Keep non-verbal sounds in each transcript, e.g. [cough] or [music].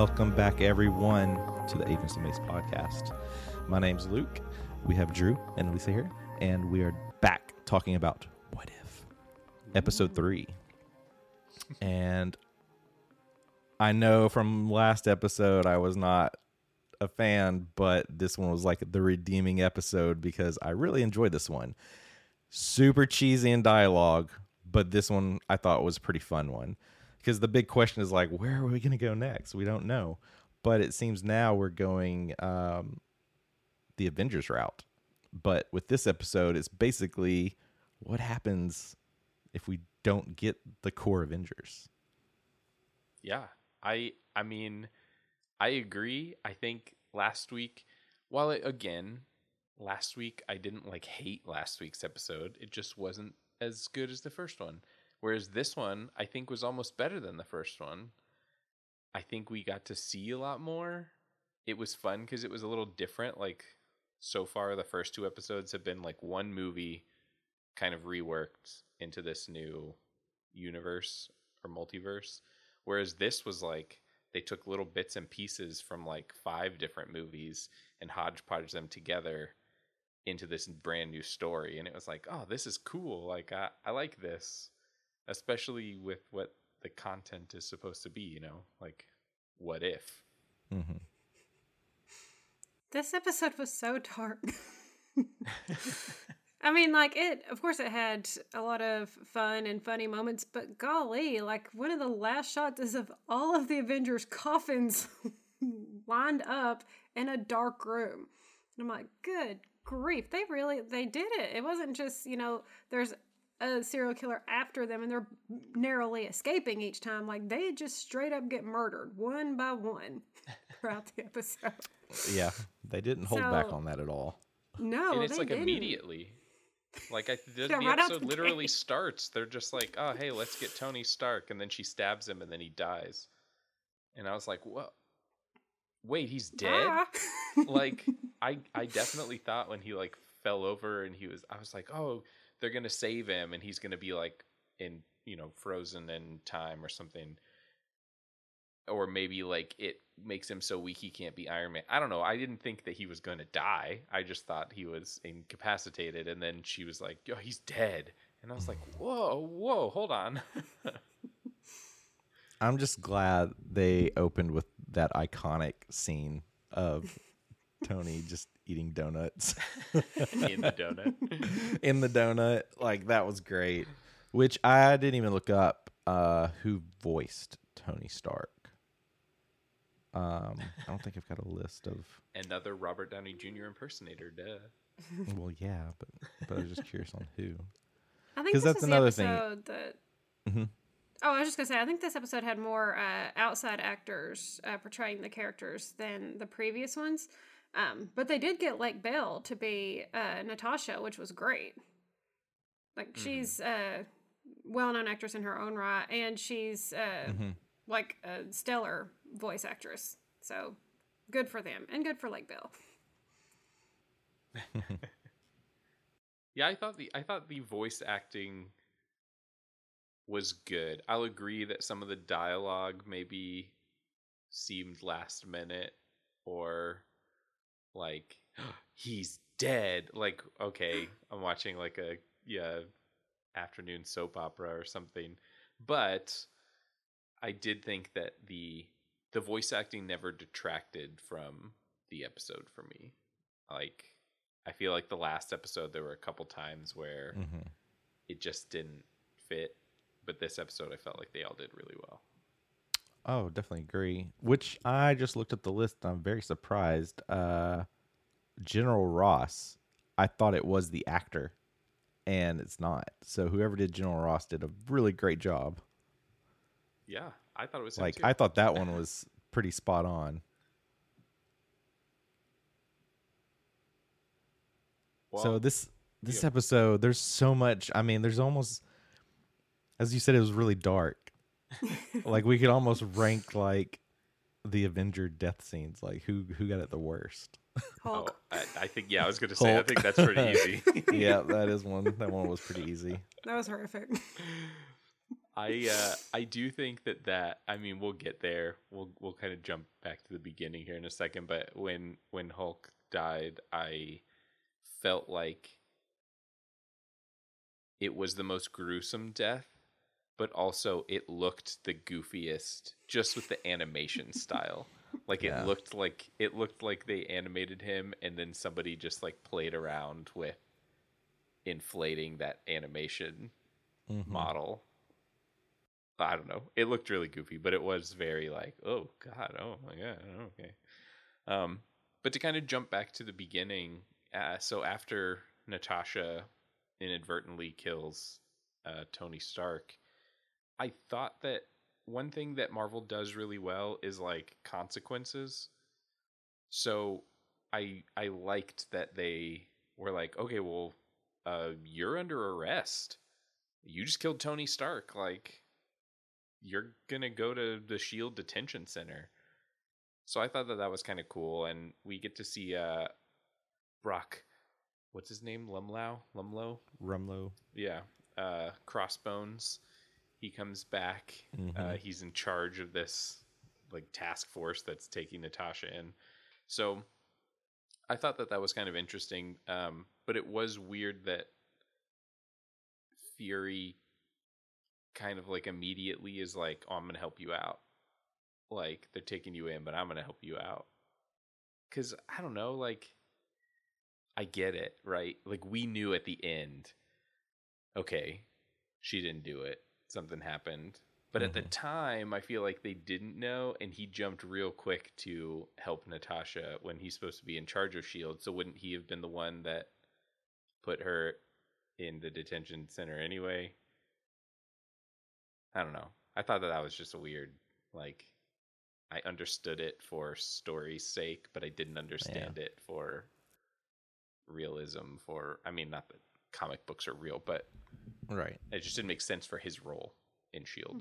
Welcome back, everyone, to the Agents of Mace podcast. My name's Luke. We have Drew and Lisa here, and we are back talking about What If, episode three. And I know from last episode I was not a fan, but this one was like the redeeming episode because I really enjoyed this one. Super cheesy in dialogue, but this one I thought was a pretty fun one because the big question is like where are we going to go next we don't know but it seems now we're going um, the avengers route but with this episode it's basically what happens if we don't get the core avengers Yeah, I I mean, I agree. I think last week, while it, again, last week I didn't like hate last week's episode. It just wasn't as good as the first one. Whereas this one, I think, was almost better than the first one. I think we got to see a lot more. It was fun because it was a little different. Like so far, the first two episodes have been like one movie kind of reworked into this new universe or multiverse. Whereas this was like they took little bits and pieces from like five different movies and hodgepodge them together into this brand new story. And it was like, oh, this is cool. Like I, I like this, especially with what the content is supposed to be. You know, like what if? mm-hmm. This episode was so dark. [laughs] I mean, like it. Of course, it had a lot of fun and funny moments, but golly, like one of the last shots is of all of the Avengers' coffins [laughs] lined up in a dark room, and I'm like, good grief, they really they did it. It wasn't just you know there's a serial killer after them and they're narrowly escaping each time. Like they just straight up get murdered one by one [laughs] throughout the episode. yeah they didn't hold back on that at all No, and it's they like didn't. immediately. Like I, the, [laughs] Yeah, the right episode the literally gate. starts. They're just like, "Oh, hey, let's get Tony Stark," and then she stabs him, and then he dies. And I was like, "What? Wait, he's dead?" Ah. like [laughs] I I definitely thought when he like fell over and he was I was like, "Oh, they're going to save him and he's going to be like in, you know, frozen in time or something." Or maybe like it makes him so weak he can't be Iron Man. I don't know. I didn't think that he was going to die. I just thought he was incapacitated and then she was like, "Yo, he's dead." And I was like, mm. "Whoa, whoa, hold on." [laughs] i'm just glad they opened with that iconic scene of tony just eating donuts [laughs] in the donut. [laughs] in the donut. Like that was great. Which I didn't even look up uh who voiced Tony Stark. Um I don't think I've got a list of Another Robert Downey Jr. impersonator, duh. well yeah, but but I was just curious on who. I think 'Cause this that's was another the thing. episode that Mhm. Oh, I was just gonna say, I think this episode had more uh, outside actors uh, portraying the characters than the previous ones. Um, but they did get Lake Bell to be uh, Natasha, which was great. Like she's a well-known actress in her own right, and she's uh, like a stellar voice actress. So good for them, and good for Lake Bell. [laughs] Yeah, I thought the I thought the voice acting was good. I'll agree that some of the dialogue maybe seemed last minute or like [gasps] he's dead. Like okay, [gasps] I'm watching like a yeah afternoon soap opera or something. But I did think that the the voice acting never detracted from the episode for me. Like I feel like the last episode there were a couple times where Mm-hmm. it just didn't fit, but this episode I felt like they all did really well. Oh, definitely agree. Which I just looked at the list. And I'm very surprised. Uh, General Ross. I thought it was the actor, and it's not. So whoever did General Ross did a really great job. Yeah, I thought it was Like. I thought that one was pretty spot on. so this this yeah. episode, there's so much. I mean, there's almost, as you said, it was really dark. Like we could almost rank like the Avenger death scenes. Like who who got it the worst? Oh, Hulk. I, I think yeah, I was gonna say I think that's pretty easy. [laughs] yeah, [laughs] that is one. That one was pretty easy. That was horrific. I uh, I do think that that I mean we'll get there. We'll we'll kind of jump back to the beginning here in a second. But when when Hulk died, I felt like it was the most gruesome death, but also it looked the goofiest just with the animation style. [laughs] Like Yeah. it looked like it looked like they animated him and then somebody just like played around with inflating that animation Mm-hmm. model. I don't know. It looked really goofy, but it was very like, oh god, oh my god, okay. Um, but to kind of jump back to the beginning, uh, so after Natasha inadvertently kills uh, Tony Stark, I thought that one thing that Marvel does really well is like consequences. So I I liked that they were like, okay, well, uh, you're under arrest. You just killed Tony Stark. Like, you're gonna go to the Shield detention center. So I thought that that was kind of cool, and we get to see uh, Brock. What's his name? Lumlow. Lumlow. Rumlow. Yeah. Uh, Crossbones. He comes back. Uh, Mhm. he's in charge of this like task force that's taking Natasha in. So I thought that that was kind of interesting. Um, but it was weird that Fury kind of like immediately is like, "Oh, I'm gonna help you out." Like they're taking you in, but I'm gonna help you out. Cause I don't know, like I get it, right? Like we knew at the end, okay, she didn't do it. Something happened. But at the mm-hmm. time, I feel like they didn't know, and he jumped real quick to help Natasha when he's supposed to be in charge of Shield. So wouldn't he have been the one that put her in the detention center anyway? I don't know. I thought that that was just a weird, like, I understood it for story's sake, but I didn't understand it for realism. For I mean, not that comic books are real, but Right. it just didn't make sense for his role in Shield.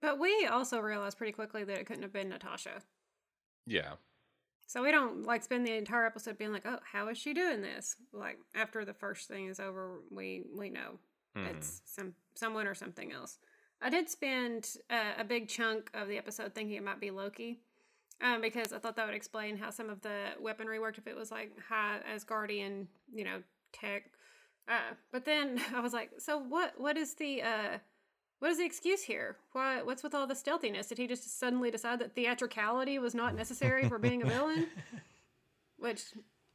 But we also realized pretty quickly that it couldn't have been Natasha. Yeah, So we don't like spend the entire episode being like, "Oh, how is she doing this?" Like after the first thing is over, we we know it's some someone or something else. I did spend uh, a big chunk of the episode thinking it might be Loki, um, because I thought that would explain how some of the weaponry worked if it was like high Asgardian, you know, tech. Uh, but then [laughs] I was like, so what? What is the uh, what is the excuse here? Why? What's with all the stealthiness? Did he just suddenly decide that theatricality was not necessary for being a villain? [laughs] Which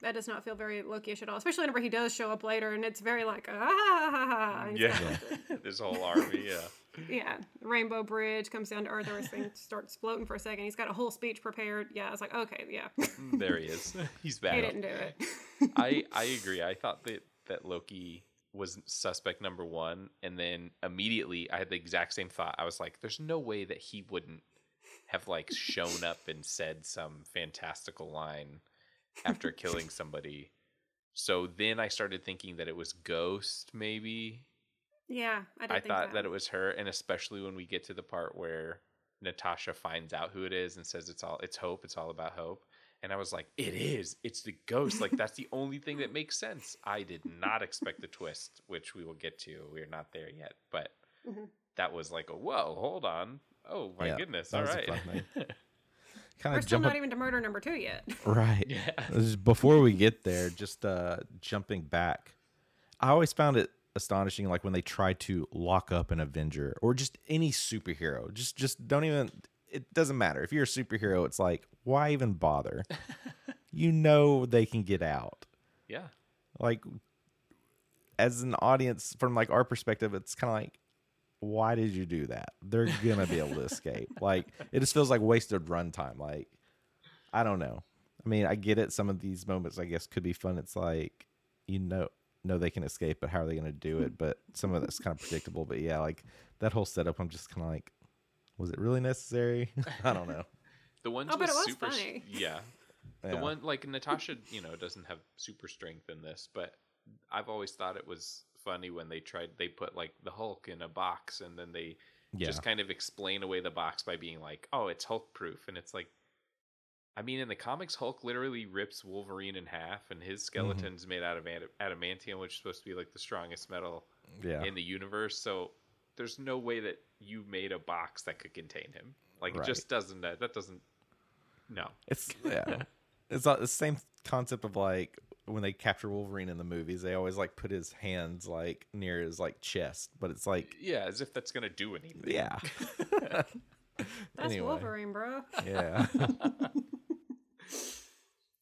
that does not feel very Loki-ish at all, especially whenever he does show up later, and it's very like ah, and he's yeah. [laughs] this whole army. Yeah, yeah. Rainbow Bridge comes down to Earth, everything starts floating for a second. He's got a whole speech prepared. Yeah, I was like, okay, yeah, there he is. He's bad. he didn't do it. I I agree. I thought that that Loki was suspect number one, and then immediately I had the exact same thought. I was like, "There's no way that he wouldn't have like shown up and said some fantastical line after [laughs] killing somebody." So then I started thinking that it was Ghost, maybe. Yeah, I, I thought that. it was her, and especially when we get to the part where Natasha finds out who it is and says it's all it's hope, it's all about hope. And I was like, it is. It's the ghost. Like that's the only thing that makes sense. I did not expect the twist, which we will get to. We're not there yet, but Mhm. that was like a whoa, hold on. Oh my Yeah, goodness. that All was a right. fun thing. [laughs] kind We're of still jump not even to murder number two yet. [laughs] right. Yeah. Before we get there, just uh, jumping back, I always found it astonishing, like when they try to lock up an Avenger or just any superhero. Just, just don't even. It doesn't matter if you're a superhero. It's like, why even bother? [laughs] you know they can get out. yeah. Like, as an audience, from like our perspective, it's kind of like, why did you do that? They're gonna be able to escape. [laughs] Like, it just feels like wasted runtime. Like, I don't know. I mean, I get it. Some of these moments, I guess, could be fun. It's like, you know, know they can escape, but how are they going to do it? [laughs] But some of that's kind of predictable. But yeah, like that whole setup, I'm just kind of like, was it really necessary? [laughs] I don't know. [laughs] The ones Oh, but with it super s- funny. [laughs] yeah. The one like Natasha, you know, doesn't have super strength in this, but I've always thought it was funny when they tried they put like the Hulk in a box and then they Yeah. just kind of explain away the box by being like, "Oh, it's Hulk proof." And it's like I mean, in the comics Hulk literally rips Wolverine in half and his mm-hmm. skeleton's made out of adamantium, which is supposed to be like the strongest metal Yeah. in the universe. So there's no way that you made a box that could contain him. Like Right. it just doesn't that, that doesn't no. It's [laughs] yeah. it's not the same concept of like when they capture Wolverine in the movies, they always like put his hands like near his like chest, but it's like Yeah, as if that's gonna do anything. yeah. [laughs] That's Anyway. Wolverine, bro. yeah. [laughs]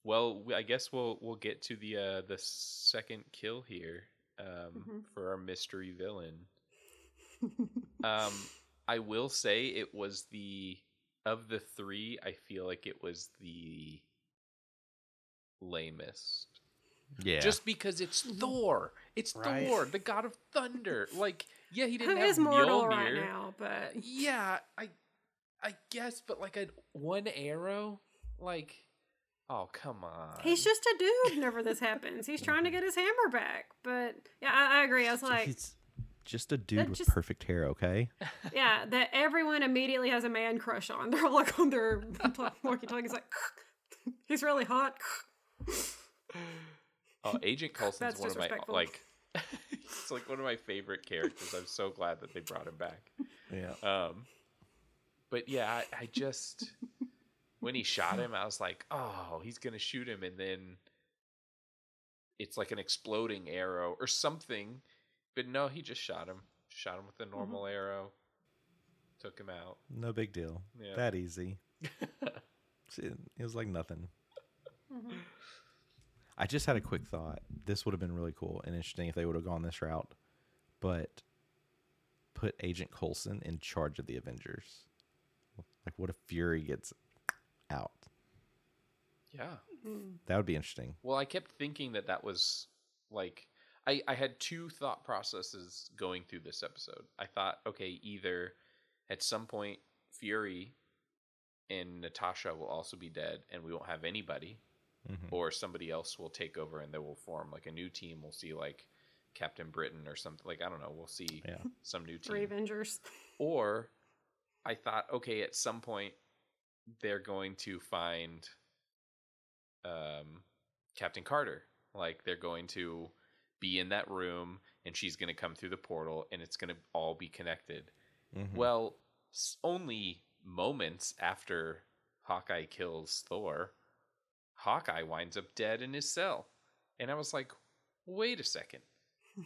Well, I guess we'll we'll get to the uh the second kill here um for our mystery villain. [laughs] um I will say it was the of the 3, I feel like it was the lamest. Yeah. Just because it's Thor. It's Right. Thor, the god of thunder. Like, yeah, he didn't have is mortal Mjolnir. right now? But Yeah, I I guess, but like a one arrow, like oh come on. he's just a dude whenever this happens. He's trying to get his hammer back. But yeah, I, I agree. I was [laughs] like, He's just a dude that with just- perfect hair, okay? [laughs] yeah, that everyone immediately has a man crush on. They're all like on their [laughs] walkie talkies, like, [laughs] he's really hot. Oh, Agent Coulson's That's one of my like it's like one of my favorite characters. I'm so glad that they brought him back. Yeah. Um but yeah, I, I just when he shot him, I was like, "Oh, he's going to shoot him." And then it's like an exploding arrow or something. But no, he just shot him. Shot him with a normal mm-hmm. arrow. Took him out. No big deal. Yeah. That easy. [laughs] It was like nothing. Mm-hmm. I just had a quick thought. This would have been really cool and interesting if they would have gone this route, but put Agent Coulson in charge of the Avengers. Like, what if Fury gets out? Yeah. Mm. That would be interesting. Well, I kept thinking that that was like I I had two thought processes going through this episode. I thought, okay, either at some point Fury and Natasha will also be dead and we won't have anybody or somebody else will take over and they will form like a new team. We'll see like Captain Britain or something like I don't know, we'll see Yeah. some new Three team. Avengers. [laughs] Or I thought, okay, at some point they're going to find um, Captain Carter. Like they're going to be in that room and she's going to come through the portal and it's going to all be connected. Well, only moments after Hawkeye kills Thor, Hawkeye winds up dead in his cell. And I was like, wait a second. [laughs]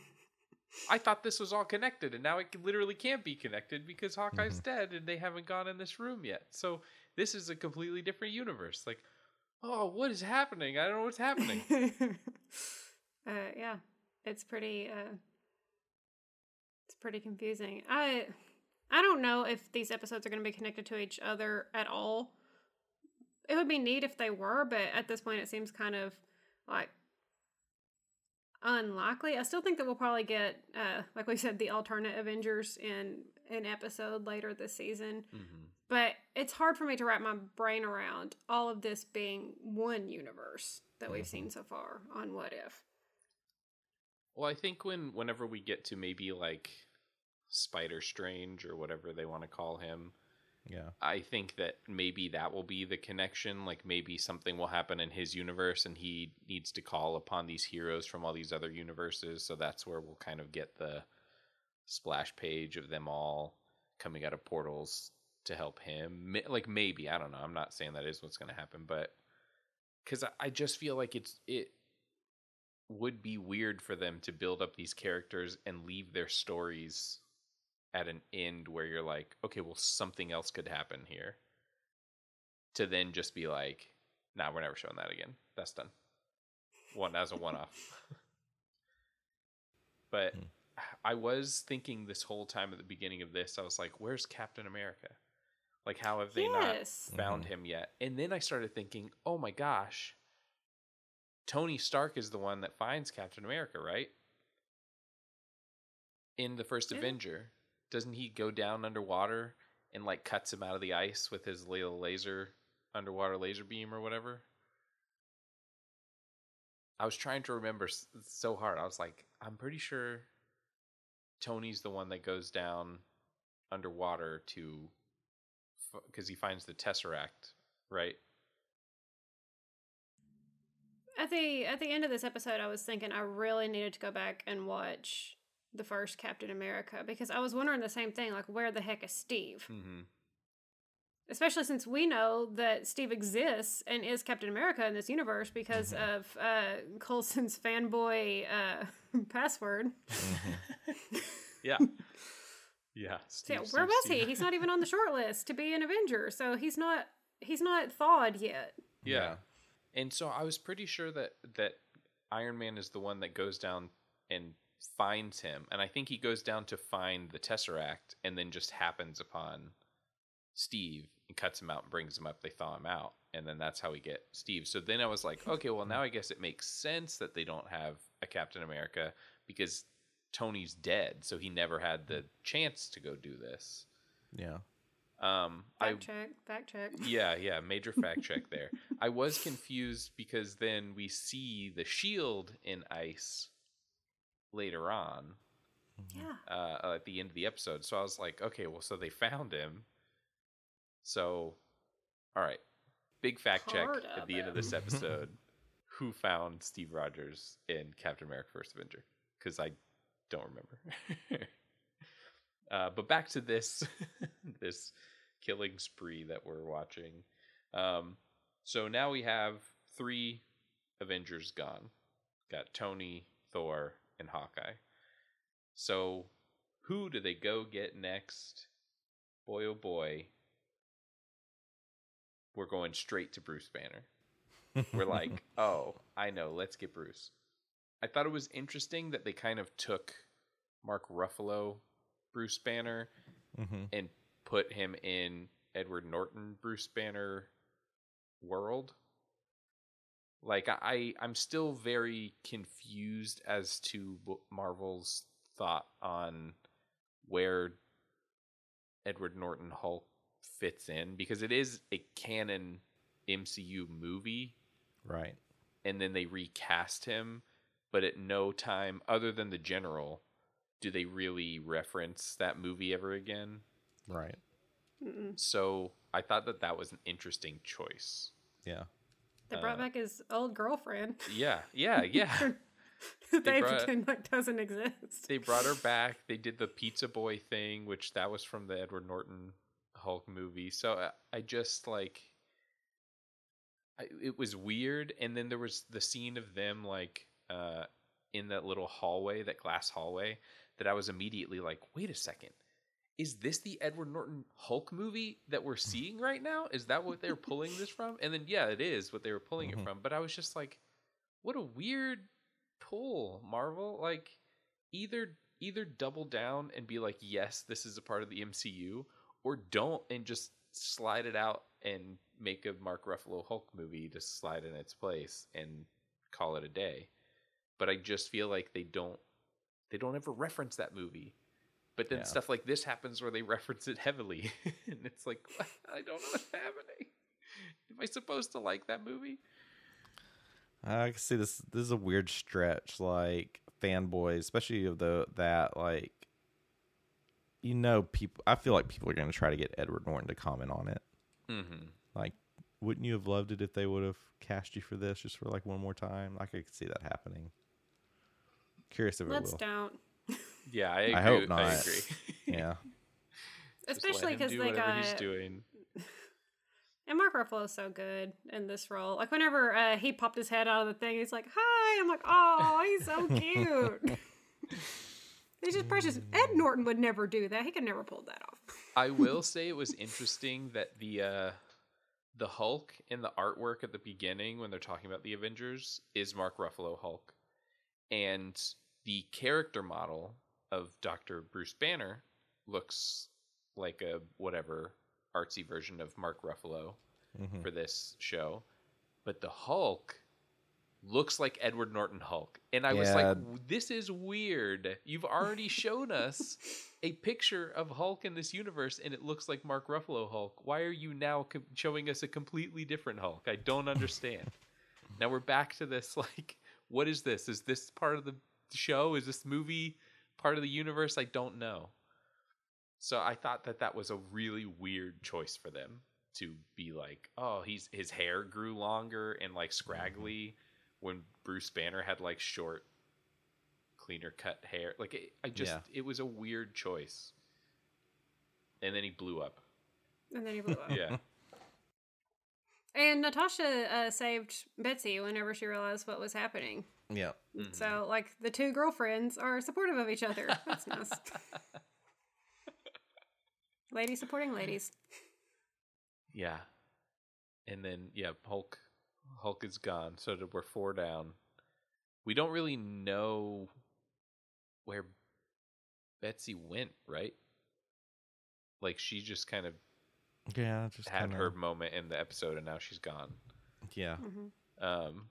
I thought this was all connected, and now it literally can't be connected because Hawkeye's dead and they haven't gone in this room yet. So this is a completely different universe. Like, oh, what is happening? I don't know what's happening. [laughs] uh, yeah, it's pretty. Uh, it's pretty confusing. I I don't know if these episodes are going to be connected to each other at all. It would be neat if they were, but at this point, it seems kind of like unlikely. I still think that we'll probably get, uh, like we said, the alternate Avengers in an episode later this season. Mm-hmm. But it's hard for me to wrap my brain around all of this being one universe that we've seen so far on What If. Well, I think when whenever we get to maybe like Spider Strange or whatever they want to call him, Yeah. I think that maybe that will be the connection. Like maybe something will happen in his universe and he needs to call upon these heroes from all these other universes. So that's where we'll kind of get the splash page of them all coming out of portals to help him. Like maybe, I don't know. I'm not saying that is what's going to happen, but because I, I just feel like it's, it would be weird for them to build up these characters and leave their stories at an end where you're like, okay, well, something else could happen here. To then just be like, nah, we're never showing that again. That's done. One as a one off. [laughs] but hmm. I was thinking this whole time at the beginning of this, I was like, where's Captain America? Like, how have they Yes. not found him yet? And then I started thinking, oh my gosh, Tony Stark is the one that finds Captain America, right? In the first Yeah. Avenger, doesn't he go down underwater and like cuts him out of the ice with his little laser underwater laser beam or whatever? I was trying to remember so hard. I was like, I'm pretty sure Tony's the one that goes down underwater to because he finds the Tesseract, right? At the at the end of this episode, I was thinking I really needed to go back and watch the first Captain America because I was wondering the same thing, like where the heck is Steve? Mm-hmm. Especially since we know that Steve exists and is Captain America in this universe because of uh, Coulson's fanboy uh, [laughs] password. [laughs] Yeah. yeah. So, yeah, Steve, where Steve, was he? He's not even on the [laughs] short list to be an Avenger, so he's not he's not thawed yet. Yeah. And so I was pretty sure that that Iron Man is the one that goes down and finds him. And I think he goes down to find the Tesseract and then just happens upon Steve and cuts him out and brings him up. They thaw him out. And then that's how we get Steve. So then I was like, okay, well, now I guess it makes sense that they don't have a Captain America because Tony's dead. So he never had the chance to go do this. Yeah. Um, I, Fact check, fact check. yeah, yeah, major fact check [laughs] there. I was confused because then we see the shield in ice later on Yeah. uh, at the end of the episode. So I was like, okay, well, so they found him. So, all right, big fact check at the end of this [laughs] episode. Who found Steve Rogers in Captain America: First Avenger? Because I don't remember. [laughs] uh, but back to this this killing spree that we're watching. Um, so now we have three Avengers gone. Got Tony, Thor, and Hawkeye. So who do they go get next? Boy oh boy. We're going straight to Bruce Banner. We're [laughs] like, oh, I know, let's get Bruce. I thought it was interesting that they kind of took Mark Ruffalo Bruce Banner Mm-hmm. and put him in Edward Norton Bruce Banner world. Like I I'm still very confused as to Marvel's thought on where Edward Norton Hulk fits in because it is a canon MCU movie Right. and then they recast him but at no time other than the general do they really reference that movie ever again Right. so i thought that that was an interesting choice Yeah. They brought Uh, back his old girlfriend. yeah yeah yeah [laughs] they They brought- pretend like doesn't exist. they brought her back they did the pizza boy thing which that was from the edward norton hulk movie so i, I just like I, it was weird and then there was the scene of them like uh in that little hallway that glass hallway that i was immediately like wait a second is this the edward norton hulk movie that we're [laughs] seeing right now? Is that what they're pulling this from? And then yeah it is what they were pulling it Mhm. from. But i was just like what a weird pull marvel. Like either either double down and be like yes this is a part of the mcu or don't and just slide it out and make a mark ruffalo hulk movie to slide in its place and call it a day. But I just feel like they don't they don't ever reference that movie. But then Yeah. stuff like this happens where they [laughs] reference it heavily, and it's like I don't know what's happening. Am I supposed to like that movie? I can see this. This is a weird stretch, like fanboys, especially of the that like, you know, people. I feel like people are going to try to get Edward Norton to comment on it. Mm-hmm. Like, wouldn't you have loved it if they would have cast you for this just for like one more time? Like, I could see that happening. Curious if it will. Let's don't. Yeah, I agree. I hope I agree. [laughs] Yeah, [laughs] Especially because do they got he's doing. [laughs] and Mark Ruffalo's so good in this role. Like whenever uh, he popped his head out of the thing, he's like, "Hi!" I'm like, "Oh, he's so cute." He's just precious. Ed Norton would never do that. He could never pull that off. I will say it was interesting that the uh the Hulk in the artwork at the beginning when they're talking about the Avengers is Mark Ruffalo Hulk. And the character model of Dr. Bruce Banner looks like a whatever artsy version of Mark Ruffalo Mhm. for this show. But the Hulk looks like Edward Norton Hulk. And I was like, this is weird. You've already [laughs] shown us a picture of Hulk in this universe and it looks like Mark Ruffalo Hulk. Why are you now co- showing us a completely different Hulk? I don't understand. [laughs] now we're back to this like what is this? Is this part of the show? Is this movie part of the universe? I don't know. So I thought that that was a really weird choice for them to be like, oh, he's his hair grew longer and like scraggly when Bruce Banner had like short, cleaner cut hair. Like it, I just, Yeah. it was a weird choice. And then he blew up. And then he blew up. [laughs] Yeah, And Natasha uh, saved Betsy whenever she realized what was happening. Yeah. So, like, the two girlfriends are supportive of each other. That's nice. [laughs] ladies supporting ladies. yeah. And then yeah, Hulk, Hulk is gone. So that we're four down. We don't really know where Betsy went, right? Like she just kind of Yeah, just had kinda, her moment in the episode, and now she's gone. Yeah, hmm Um,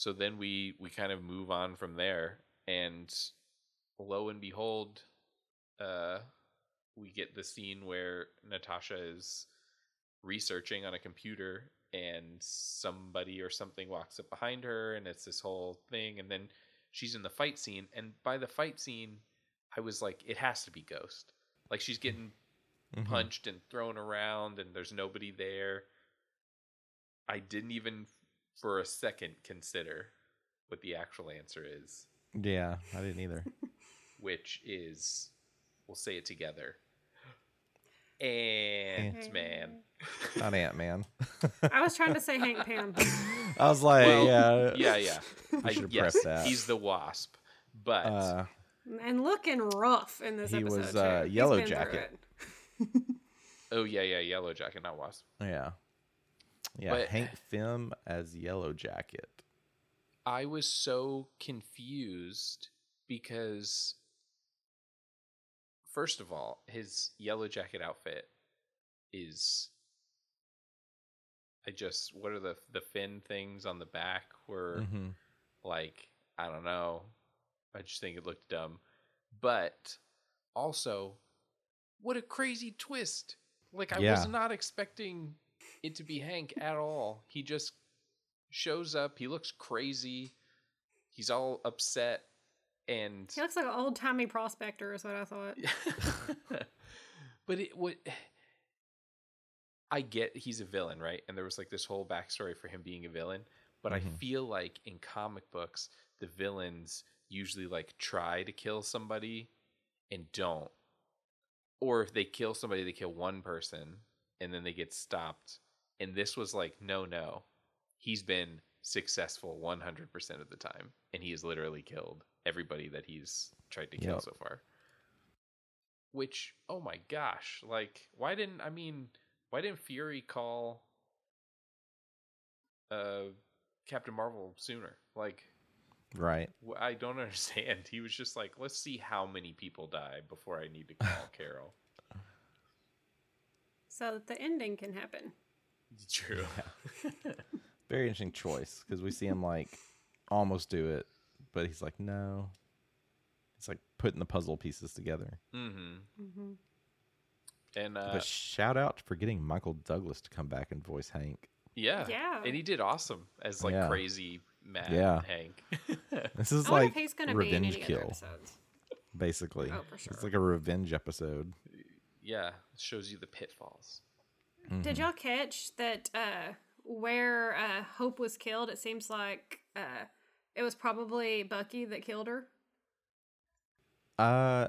so then we we kind of move on from there, and lo and behold, uh, we get the scene where Natasha is researching on a computer, and somebody or something walks up behind her, and it's this whole thing, and then she's in the fight scene, and by the fight scene, I was like, it has to be Ghost, like she's getting Mhm. punched and thrown around and there's nobody there. I didn't even for a second consider what the actual answer is, yeah. I didn't either. [laughs] which is we'll say it together. Ant Man. [laughs] Not Ant Man. I was trying to say Hank Pym. [laughs] I was like, Well, yeah, yeah, yeah. I, should have yes, prepped that. he's the wasp. But Uh, and looking rough in this He episode. was, too. uh, He's Yellow been through Jacket. it. oh yeah, yeah, yellow jacket, not wasp. yeah, yeah. But- Hank Pym as Yellow Jacket. I was so confused because first of all, his yellow jacket outfit is I just what are the the fin things on the back were Mhm. like I don't know. I just think it looked dumb. But also what a crazy twist. Like I Yeah. was not expecting it to be Hank at all. He just shows up, he looks crazy. He's all upset and He looks like an old timey prospector, is what I thought. [laughs] but it what I get he's a villain, right? And there was like this whole backstory for him being a villain. But I Mhm. feel like in comic books, the villains usually like try to kill somebody and don't. Or if they kill somebody, they kill one person and then they get stopped. And this was like, no, no. He's been successful 100% of the time. And he has literally killed everybody that he's tried to kill Yep. so far. Which, oh my gosh, like, why didn't, I mean, why didn't Fury call uh, Captain Marvel sooner? Like, Right. I don't [laughs] understand. He was just like, let's see how many people die before I need to call [laughs] Carol. So that the ending can happen. [laughs] True. Yeah. Very interesting choice because we see him like almost do it, but he's like, no. It's like putting the puzzle pieces together. Mm-hmm. And uh, but shout out for getting Michael Douglas to come back and voice Hank. yeah, Yeah. and he did awesome as like Yeah. crazy mad Yeah. Hank. [laughs] This [laughs] is I like he's going to be in revenge any kill, basically. Oh, for sure. It's like a revenge episode. yeah, it shows you the pitfalls. Mm-hmm. Did y'all catch that uh, where uh, Hope was killed? It seems like uh, it was probably Bucky that killed her. Uh,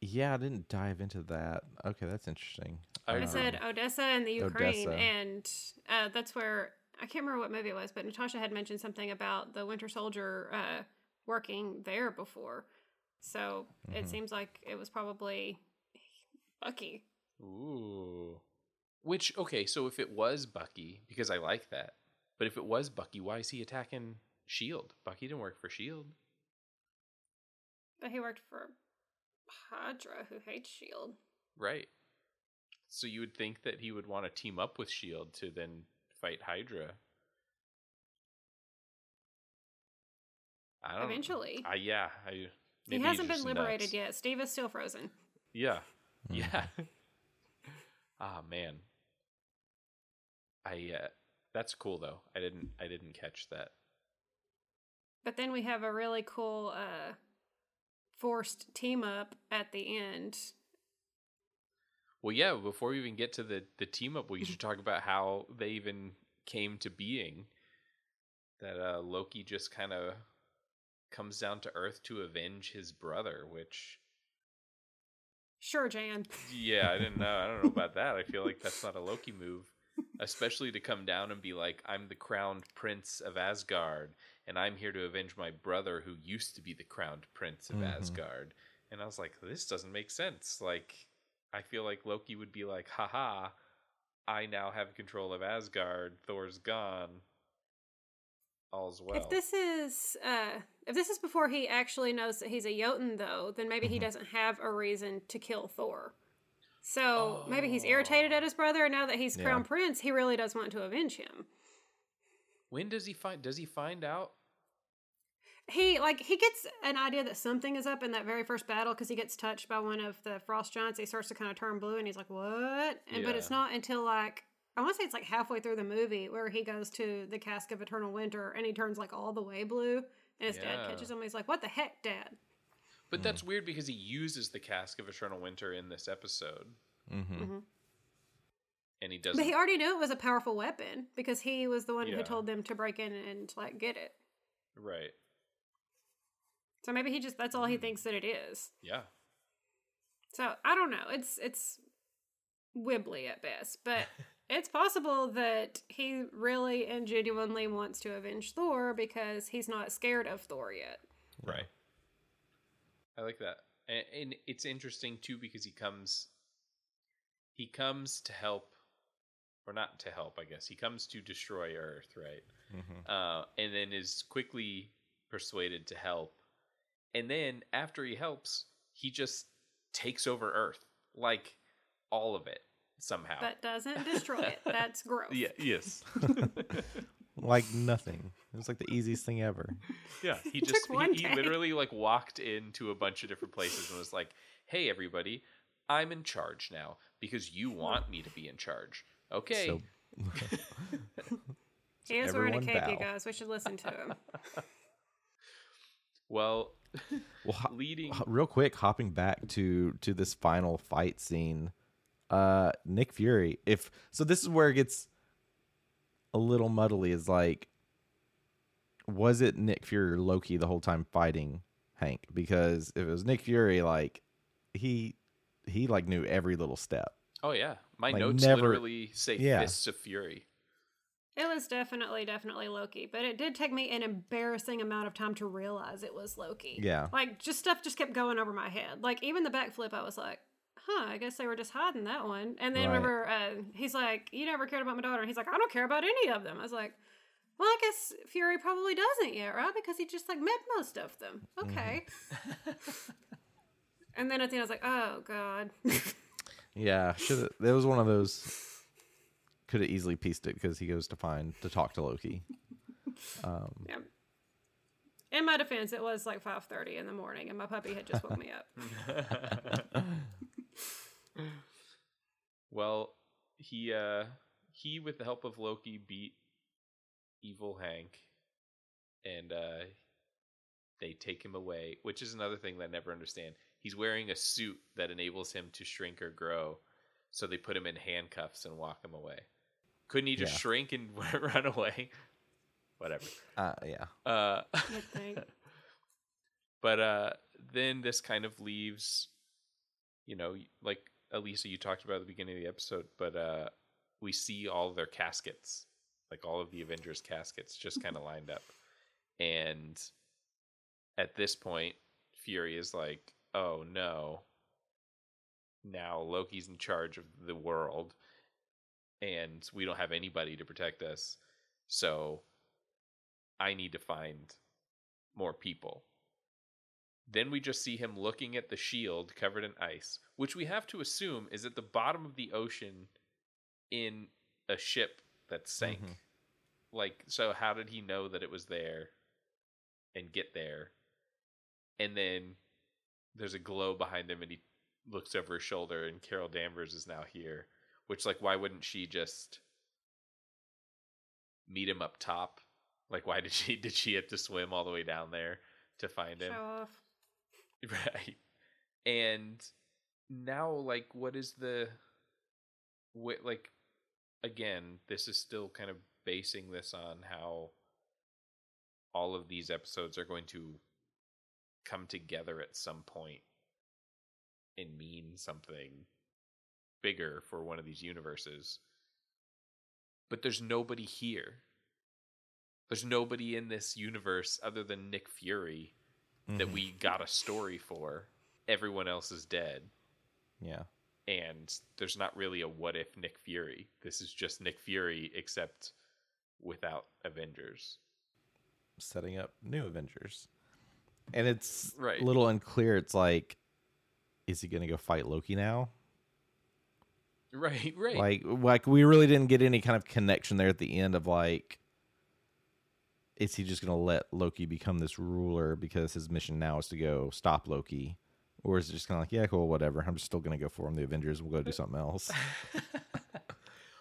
yeah, I didn't dive into that. Okay, that's interesting. I I Um, said Odessa and the Ukraine, Odessa. and uh, that's where I can't remember what movie it was, but Natasha had mentioned something about the Winter Soldier uh, working there before. So Mm-hmm. it seems like it was probably Bucky. Ooh. Which okay, so if it was Bucky, because I like that, but if it was Bucky, why is he attacking Shield? Bucky didn't work for Shield. But he worked for Hydra, who hates Shield. Right. So you would think that he would want to team up with Shield to then fight Hydra. I don't Eventually. I yeah, I he hasn't been liberated nuts. yet. Steve is still frozen. Yeah. Hmm. Yeah. [laughs] ah man. I uh that's cool though. I didn't I didn't catch that. But then we have a really cool uh, forced team up at the end. Well, yeah, before we even get to the the team up, we should talk [laughs] about how they even came to being. That uh Loki just kind of comes down to earth to avenge his brother, which Sure, Jan. yeah, I didn't know. I don't know about that. I feel like that's not a Loki move, especially to come down and be like, "I'm the crowned prince of Asgard, and I'm here to avenge my brother who used to be the crowned prince of Mhm. Asgard." And I was like, "This doesn't make sense." Like, I feel like Loki would be like, "Haha, I now have control of Asgard. Thor's gone. All's well." If this is uh, if this is before he actually knows that he's a Jotun, though, then maybe he Mm-hmm. doesn't have a reason to kill Thor. So maybe he's irritated at his brother, and now that he's crown prince, he really does want to avenge him. when does he find? Does he find out? He like he gets an idea that something is up in that very first battle because he gets touched by one of the frost giants. He starts to kind of turn blue, and he's like, "What?" And but it's not until like I want to say it's like halfway through the movie where he goes to the cask of eternal winter, and he turns like all the way blue, and his dad catches him. He's like, "What the heck, Dad?" But that's weird because he uses the cask of eternal winter in this episode, Mm-hmm. and he doesn't. But he already knew it was a powerful weapon because he was the one Yeah. who told them to break in and like get it. right. So maybe he just that's all he Hmm. thinks that it is. Yeah. So I don't know. It's it's wibbly at best, but [laughs] it's possible that he really and genuinely wants to avenge Thor because he's not scared of Thor yet. Right. I like that. And, and it's interesting too because he comes he comes to help or not to help, I guess. He comes to destroy Earth, right? Mm-hmm. Uh, and then is quickly persuaded to help. And then after he helps, he just takes over Earth. Like all of it somehow. That doesn't destroy it. That's [laughs] growth. yeah, yes. [laughs] [laughs] Like nothing. It was like the easiest thing ever. Yeah, he [laughs] Took just he, he literally like walked into a bunch of different places and was like, "Hey, everybody, I'm in charge now because you want me to be in charge." Okay, So [laughs] He is wearing a Everyone cape, you guys. We should listen to him. [laughs] well, well, ho- leading. real quick, hopping back to to this final fight scene. Uh, Nick Fury. If so, this is where it gets a little muddly. Is like, was it Nick Fury or Loki the whole time fighting Hank? Because if it was Nick Fury, like he he like knew every little step. Oh yeah, my Like, notes never- literally say Yeah. "fists of fury." It was definitely, definitely Loki, but it did take me an embarrassing amount of time to realize it was Loki. Yeah. Like, just stuff just kept going over my head. Like, even the backflip, I was like, huh, I guess they were just hiding that one. And then Right. remember, uh, he's like, you never cared about my daughter. And he's like, I don't care about any of them. I was like, well, I guess Fury probably doesn't yet, right? Because he just, like, met most of them. Okay. [laughs] and then at the end, I was like, oh, God. [laughs] Yeah, should have. Was one of those. Could have easily pieced it because he goes to find to talk to Loki. [laughs] Um, yeah. In my defense, it was like 5:30 in the morning, and my puppy had just woke me up. Well, he uh he with the help of Loki beat evil Hank and uh they take him away, which is another thing that I never understand. He's wearing a suit that enables him to shrink or grow, so they put him in handcuffs and walk him away. Couldn't he just Yeah. shrink and [laughs] run away? Whatever. Uh, yeah. Uh, [laughs] but uh, then this kind of leaves, you know, like Elisa, you talked about at the beginning of the episode, but uh, we see all their caskets, like all of the Avengers caskets, just kind of lined up. And at this point, Fury is like, "Oh no! Now Loki's in charge of the world, and we don't have anybody to protect us. So I need to find more people." Then we just see him looking at the shield covered in ice, which we have to assume is at the bottom of the ocean in a ship that sank. Mhm. Like, so how did he know that it was there and get there? And then there's a glow behind him and he looks over his shoulder and Carol Danvers is now here. Which, like, why wouldn't she just meet him up top? Like, why did she [laughs] did she have to swim all the way down there to find him? Show off. [laughs] Right. And now, like, what is the. Wh- like, again, this is still kind of basing this on how all of these episodes are going to come together at some point and mean something bigger for one of these universes. But there's nobody here. There's nobody in this universe other than Nick Fury that Mhm. we got a story for. Everyone else is dead. Yeah. And there's not really a what if Nick Fury. This is just Nick Fury, except without Avengers. Setting up new Avengers. And it's Right. a little unclear. It's like, is he going to go fight Loki now? Right, right. Like, like we really didn't get any kind of connection there at the end of like, is he just going to let Loki become this ruler because his mission now is to go stop Loki? Or is it just kind of like, yeah, cool, whatever. I'm just still going to go form the Avengers. We'll go do something else. [laughs]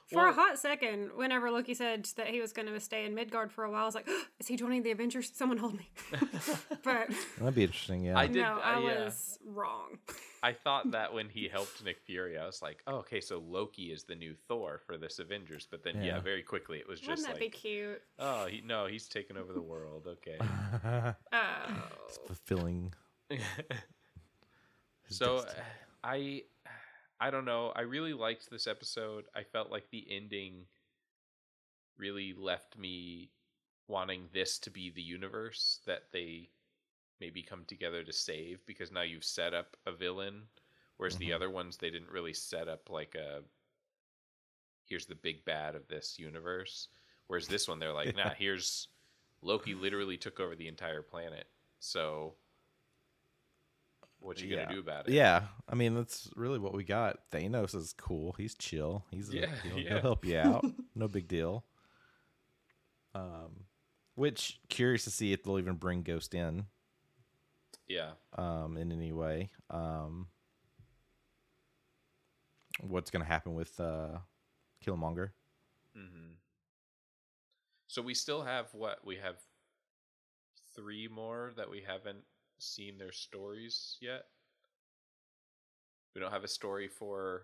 For Well- a hot second, whenever Loki said that he was going to stay in Midgard for a while, I was like, "Is he joining the Avengers? Someone hold me!" [laughs] [laughs] but That'd be interesting. Yeah. I did- no, I I, uh, was wrong. [laughs] I thought that when he helped Nick Fury, I was like, oh, okay, so Loki is the new Thor for this Avengers. But then, yeah, Yeah. very quickly it was just Wouldn't that be like, cute? oh, he, no, he's taking over the world. Okay. Oh, it's fulfilling. so destiny. I, I don't know. I really liked this episode. I felt like the ending really left me wanting this to be the universe that they maybe come together to save because now you've set up a villain whereas the Mhm. other ones they didn't really set up like a here's the big bad of this universe whereas this one they're like [laughs] nah here's loki literally took over the entire planet so what you gonna do about it Yeah, I mean that's really what we got. Thanos is cool. He's chill. He's Yeah, he'll, [laughs] yeah. he'll help you out. no big deal. Um, which curious to see if they'll even bring Ghost in. yeah Um, in any way. Um, what's gonna happen with uh, Killmonger? Mm-hmm. So we still have what we have three more that we haven't seen their stories yet. We don't have a story for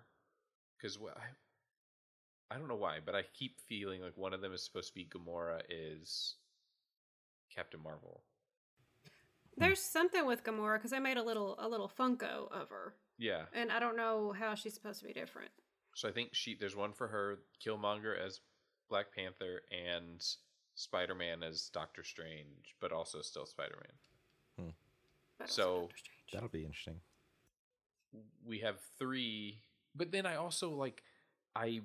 because I, I don't know why, but I keep feeling like one of them is supposed to be Gamora is Captain Marvel. there's something with Gamora because I made a little a little Funko of her, Yeah. and I don't know how she's supposed to be different. So I think she there's one for her, Killmonger as Black Panther and Spider-Man as Doctor Strange, but also still Spider-Man. But also So- That'll be interesting. we have three but then i also like i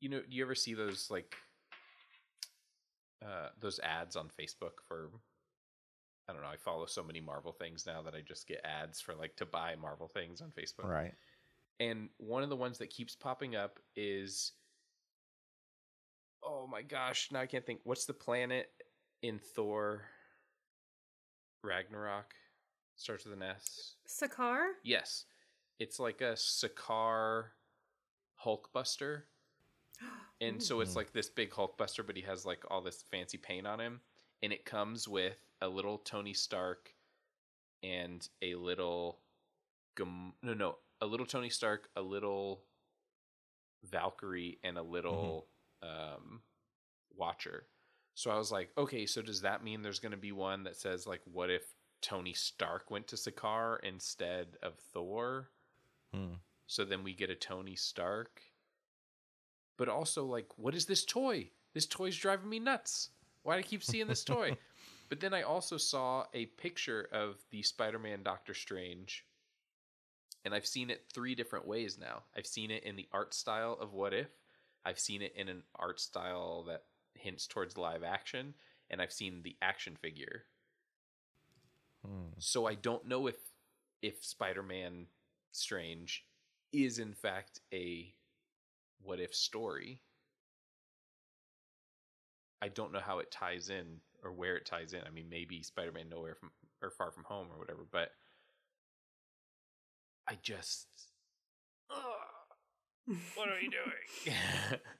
you know do you ever see those like uh those ads on facebook for i don't know i follow so many marvel things now that i just get ads for like to buy marvel things on facebook Right. and one of the ones that keeps popping up is oh my gosh now i can't think what's the planet in thor Ragnarok starts with an S. Sakaar? Yes, it's like a Sakaar Hulkbuster, [gasps] and so it's like this big Hulkbuster, but he has like all this fancy paint on him, and it comes with a little Tony Stark and a little Gam- no no a little Tony Stark, a little Valkyrie, and a little um, Watcher. So I was like, okay, so does that mean there's going to be one that says like, what if Tony Stark went to Sakaar instead of Thor? Hmm. So then we get a Tony Stark. But also, like, what is this toy? This toy's driving me nuts. Why do I keep seeing this toy? [laughs] but then I also saw a picture of the Spider Man Doctor Strange. And I've seen it three different ways now. I've seen it in the art style of What If, I've seen it in an art style that hints towards live action, and I've seen the action figure. Hmm. So I don't know if if Spider-Man Strange is in fact a what if story. I don't know how it ties in or where it ties in. I mean, maybe Spider-Man Nowhere from or Far From Home or whatever, but I just Ugh, what are you doing? [laughs]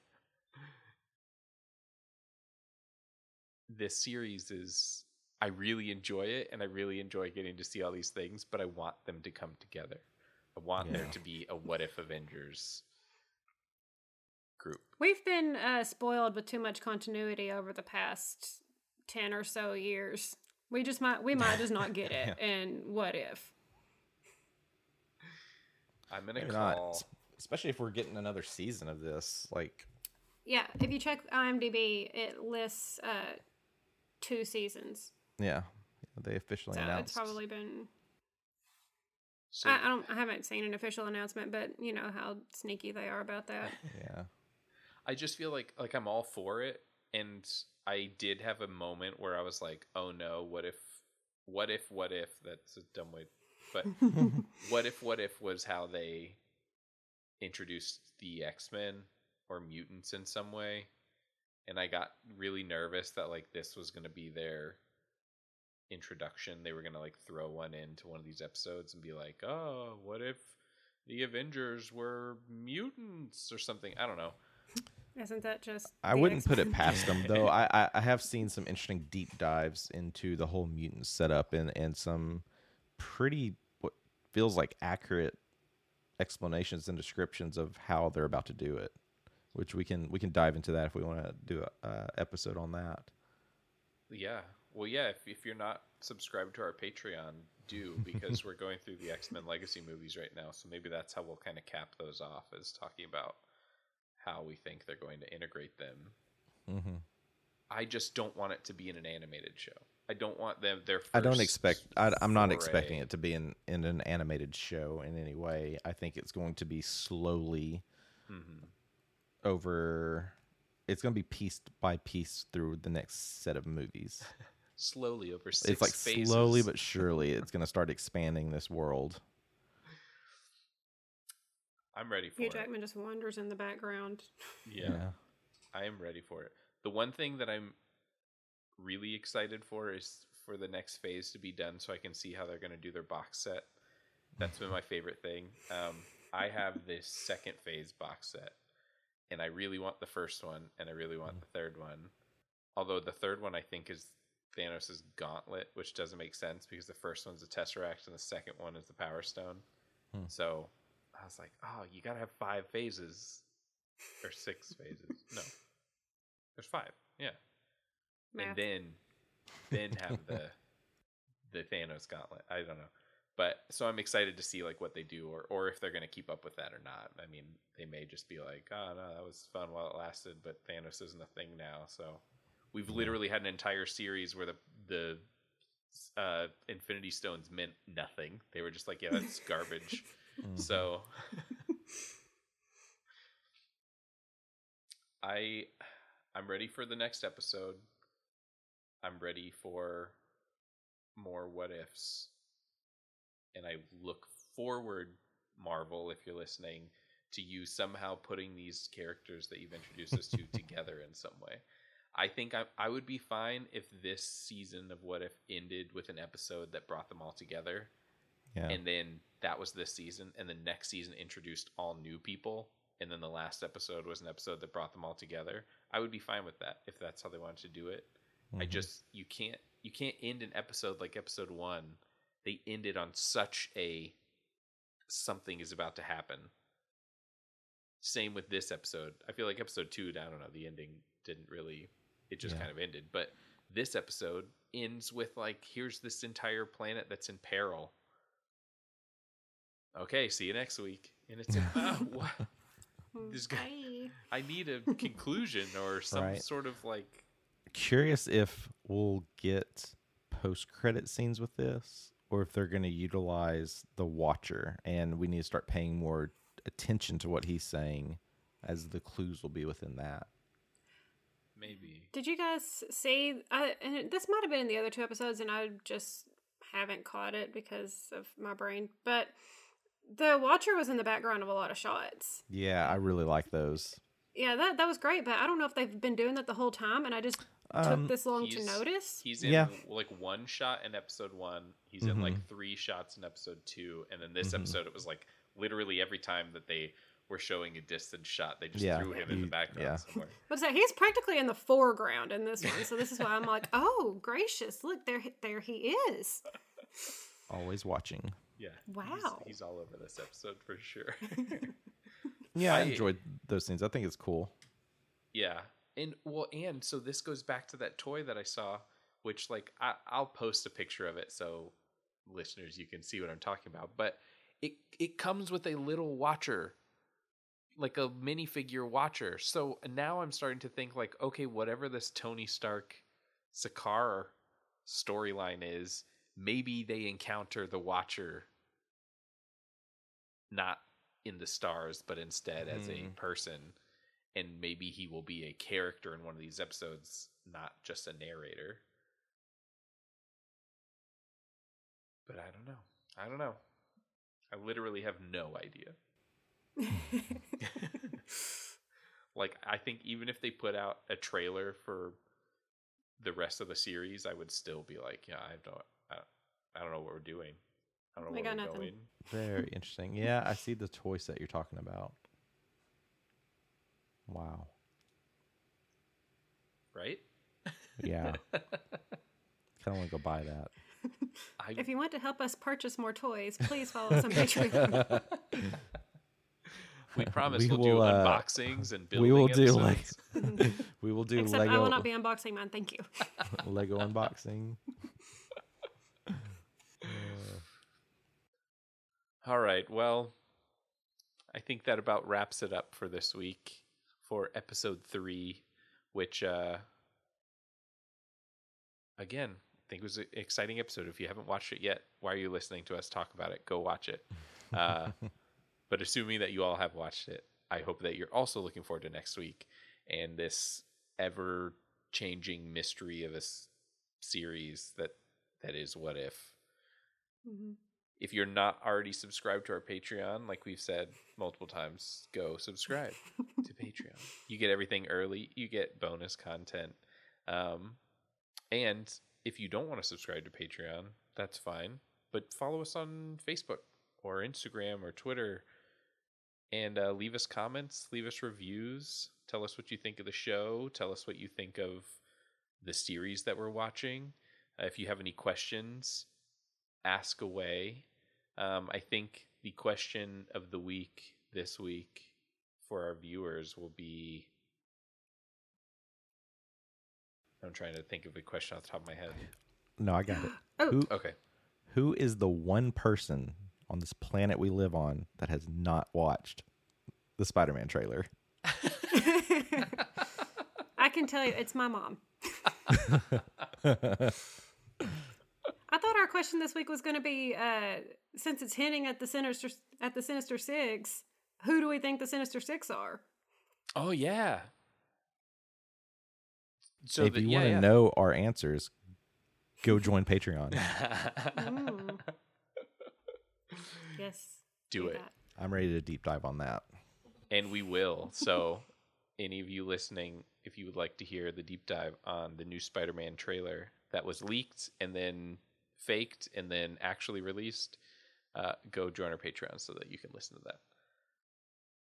this series is I really enjoy it and I really enjoy getting to see all these things, but I want them to come together. I want there to be a what if Avengers group. We've been uh, spoiled with too much continuity over the past 10 or so years. We just might, we might just not get it. [laughs] And what if? I'm gonna Maybe not. call Especially if we're getting another season of this. Like, Yeah, if you check IMDb, it lists uh, two seasons. Yeah, they officially So announced. it's probably been. so I, I don't. I haven't seen an official announcement, but you know how sneaky they are about that. [laughs] Yeah. I just feel like like I'm all for it and I did have a moment where I was like, "Oh no, what if what if what if that's a dumb way but [laughs] what if what if was how they introduced the X-Men or mutants in some way and I got really nervous that like this was going to be their introduction they were going to like throw one into one of these episodes and be like oh what if the Avengers were mutants or something I don't know Isn't that just? I wouldn't put it past them though. [laughs] I, I I have seen some interesting deep dives into the whole mutant setup and and some pretty what feels like accurate explanations and descriptions of how they're about to do it, which we can we can dive into that if we want to do a, a episode on that. Yeah. Well, yeah. If if you're not subscribed to our Patreon, do [laughs] because we're going through the X Men Legacy movies right now. So maybe that's how we'll kind of cap those off, as talking about how we think they're going to integrate them. Mm-hmm. I just don't want it to be in an animated show. I don't want them. Their. First I don't expect. I, I'm not expecting it to be in in an animated show in any way. I think it's going to be slowly Mhm. over. It's going to be pieced by piece through the next set of movies. [laughs] slowly over six. it's like phases. slowly but surely it's going to start expanding this world. I'm ready for Hugh it. Jackman just wanders in the background. yeah. I am ready for it. The one thing that I'm really excited for is for the next phase to be done so I can see how they're going to do their box set. That's been my [laughs] favorite thing. Um, I have this second phase box set, and I really want the first one, and I really want the third one. Although the third one I think is Thanos' gauntlet, which doesn't make sense because the first one's the Tesseract and the second one is the Power Stone. Hmm. So I was like, oh, you got to have five phases or six [laughs] phases. No, there's five. Yeah, Math. and then then [laughs] have the the Thanos gauntlet. I don't know, but so I'm excited to see like what they do, or or if they're going to keep up with that or not. I mean, they may just be like, oh no, that was fun while it lasted, but Thanos isn't a thing now. So we've literally had an entire series where the the uh, Infinity Stones meant nothing. They were just like, yeah, that's [laughs] garbage. So [laughs] I I'm ready for the next episode. I'm ready for more what ifs. And I look forward, Marvel, if you're listening, to you somehow putting these characters that you've introduced us to [laughs] together in some way. I think I I would be fine if this season of What If ended with an episode that brought them all together, Yeah. and then that was this season, and the next season introduced all new people, and then the last episode was an episode that brought them all together. I would be fine with that if that's how they wanted to do it. I Mhm. just you can't you can't end an episode like episode one. They ended on such a something is about to happen. Same with this episode. I feel like episode two, I don't know, the ending didn't really it just Yeah. kind of ended. But this episode ends with like, here's this entire planet that's in peril. Okay, see you next week. And it's in, oh, [laughs] what? There's go- Bye. I need a [laughs] conclusion or some Right. sort of like Curious if we'll get post credit scenes with this, or if they're going to utilize the Watcher, and we need to start paying more attention to what he's saying, as the clues will be within that. Maybe. Did you guys see? I, and this might have been in the other two episodes, and I just haven't caught it because of my brain. But the Watcher was in the background of a lot of shots. Yeah, I really like those. Yeah, that that was great. But I don't know if they've been doing that the whole time, and I just Um, took this long to notice. He's in Yeah. like one shot in episode one. He's in Mhm. like three shots in episode two, and then this Mhm. episode it was like literally every time that they were showing a distant shot, they just Yeah, threw him in the background yeah. somewhere. [laughs] But so he's practically in the foreground in this one. So this is why I'm like, [laughs] oh gracious, look there, there he is. Always watching. Yeah. Wow. He's, he's all over this episode for sure. [laughs] Yeah, I, I- enjoyed those scenes. I think it's cool. yeah. And well, and so this goes back to that toy that I saw, which like I, I'll post a picture of it so listeners you can see what I'm talking about. But it it comes with a little watcher, like a minifigure watcher. So now I'm starting to think like, okay, whatever this Tony Stark Sakaar storyline is, maybe they encounter the watcher not in the stars, but instead as a Hmm. person. And maybe he will be a character in one of these episodes, not just a narrator. But I don't know. I don't know. I literally have no idea. [laughs] like I think even if they put out a trailer for the rest of the series, I would still be like, yeah, I don't, I, I don't know what we're doing. I don't know I where got we're nothing. going. Very [laughs] interesting. Yeah, I see the toy set you're talking about. Wow. Right? Yeah. [laughs] kind of want to go buy that. I, If you want to help us purchase more toys, please follow us on Patreon. [laughs] we promise we we will do will, uh, unboxings and building we will do like [laughs] [laughs] we will do Except Lego I will not be unboxing man. Thank you. Lego unboxing. All right. Well, I think that about wraps it up for this week for episode three, which, uh, again, I think was an exciting episode. If you haven't watched it yet, why are you listening to us talk about it? Go watch it. Uh, but assuming that you all have watched it, I hope that you're also looking forward to next week and this ever changing mystery of a s- series that that is what if if you're not already subscribed to our Patreon, like we've said multiple times, go subscribe to [laughs] Patreon. You get everything early. You get bonus content. Um, and if you don't want to subscribe to Patreon, that's fine. But follow us on Facebook or Instagram or Twitter and uh, leave us comments, leave us reviews. Tell us what you think of the show. Tell us what you think of the series that we're watching. Uh, if you have any questions, ask away. Um, I think the question of the week this week for our viewers will be. I'm trying to think of a question off the top of my head. No, I got it. [gasps] Oh. Who Okay. who is the one person on this planet we live on that has not watched the Spider-Man trailer? I can tell you, it's my mom. I thought our question this week was going to be, uh, since it's hinting at the sinister at the Sinister Six, who do we think the Sinister Six are? Oh yeah. So if the- you yeah, want to yeah. know our answers, go join Patreon. [laughs] Yes. Do it. that. I'm ready to deep dive on that. and we will. So, [laughs] any of you listening, if you would like to hear the deep dive on the new Spider-Man trailer that was leaked and then faked and then actually released, uh, go join our Patreon so that you can listen to that.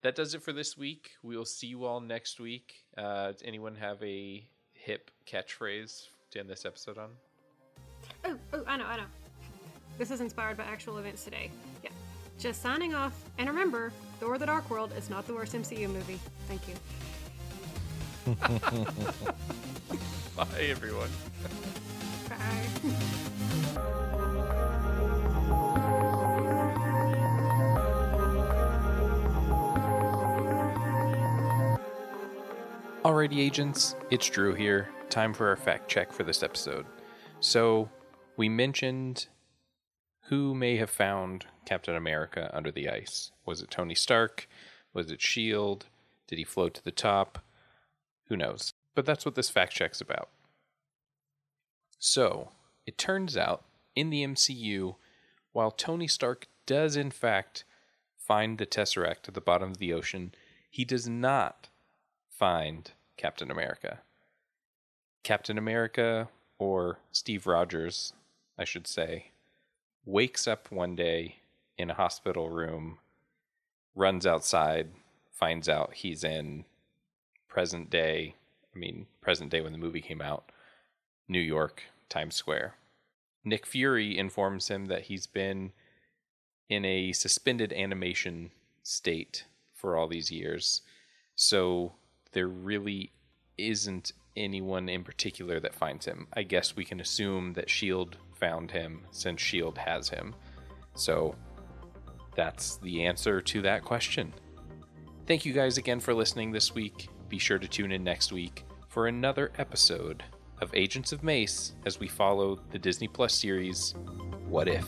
That does it for this week. We will see you all next week. Uh, does anyone have a hip catchphrase to end this episode on? Oh, oh, I know, I know. This is inspired by actual events today. Yeah. Just signing off. And remember, Thor the Dark World is not the worst MCU movie. Thank you. [laughs] Bye, everyone. Bye. Alrighty, agents, it's Drew here. Time for our fact check for this episode. So, we mentioned who may have found Captain America under the ice. Was it Tony Stark? Was it S.H.I.E.L.D.? Did he float to the top? Who knows? But that's what this fact check's about. So, it turns out in the MCU, while Tony Stark does in fact find the Tesseract at the bottom of the ocean, he does not find Captain America. Captain America, or Steve Rogers, I should say, wakes up one day in a hospital room, runs outside, finds out he's in present day, I mean, present day when the movie came out, New York, Times Square. Nick Fury informs him that he's been in a suspended animation state for all these years. So there really isn't anyone in particular that finds him. I guess we can assume that S.H.I.E.L.D. found him since S.H.I.E.L.D. has him. So that's the answer to that question. Thank you guys again for listening this week. Be sure to tune in next week for another episode of Agents of Mace as we follow the Disney Plus series What If?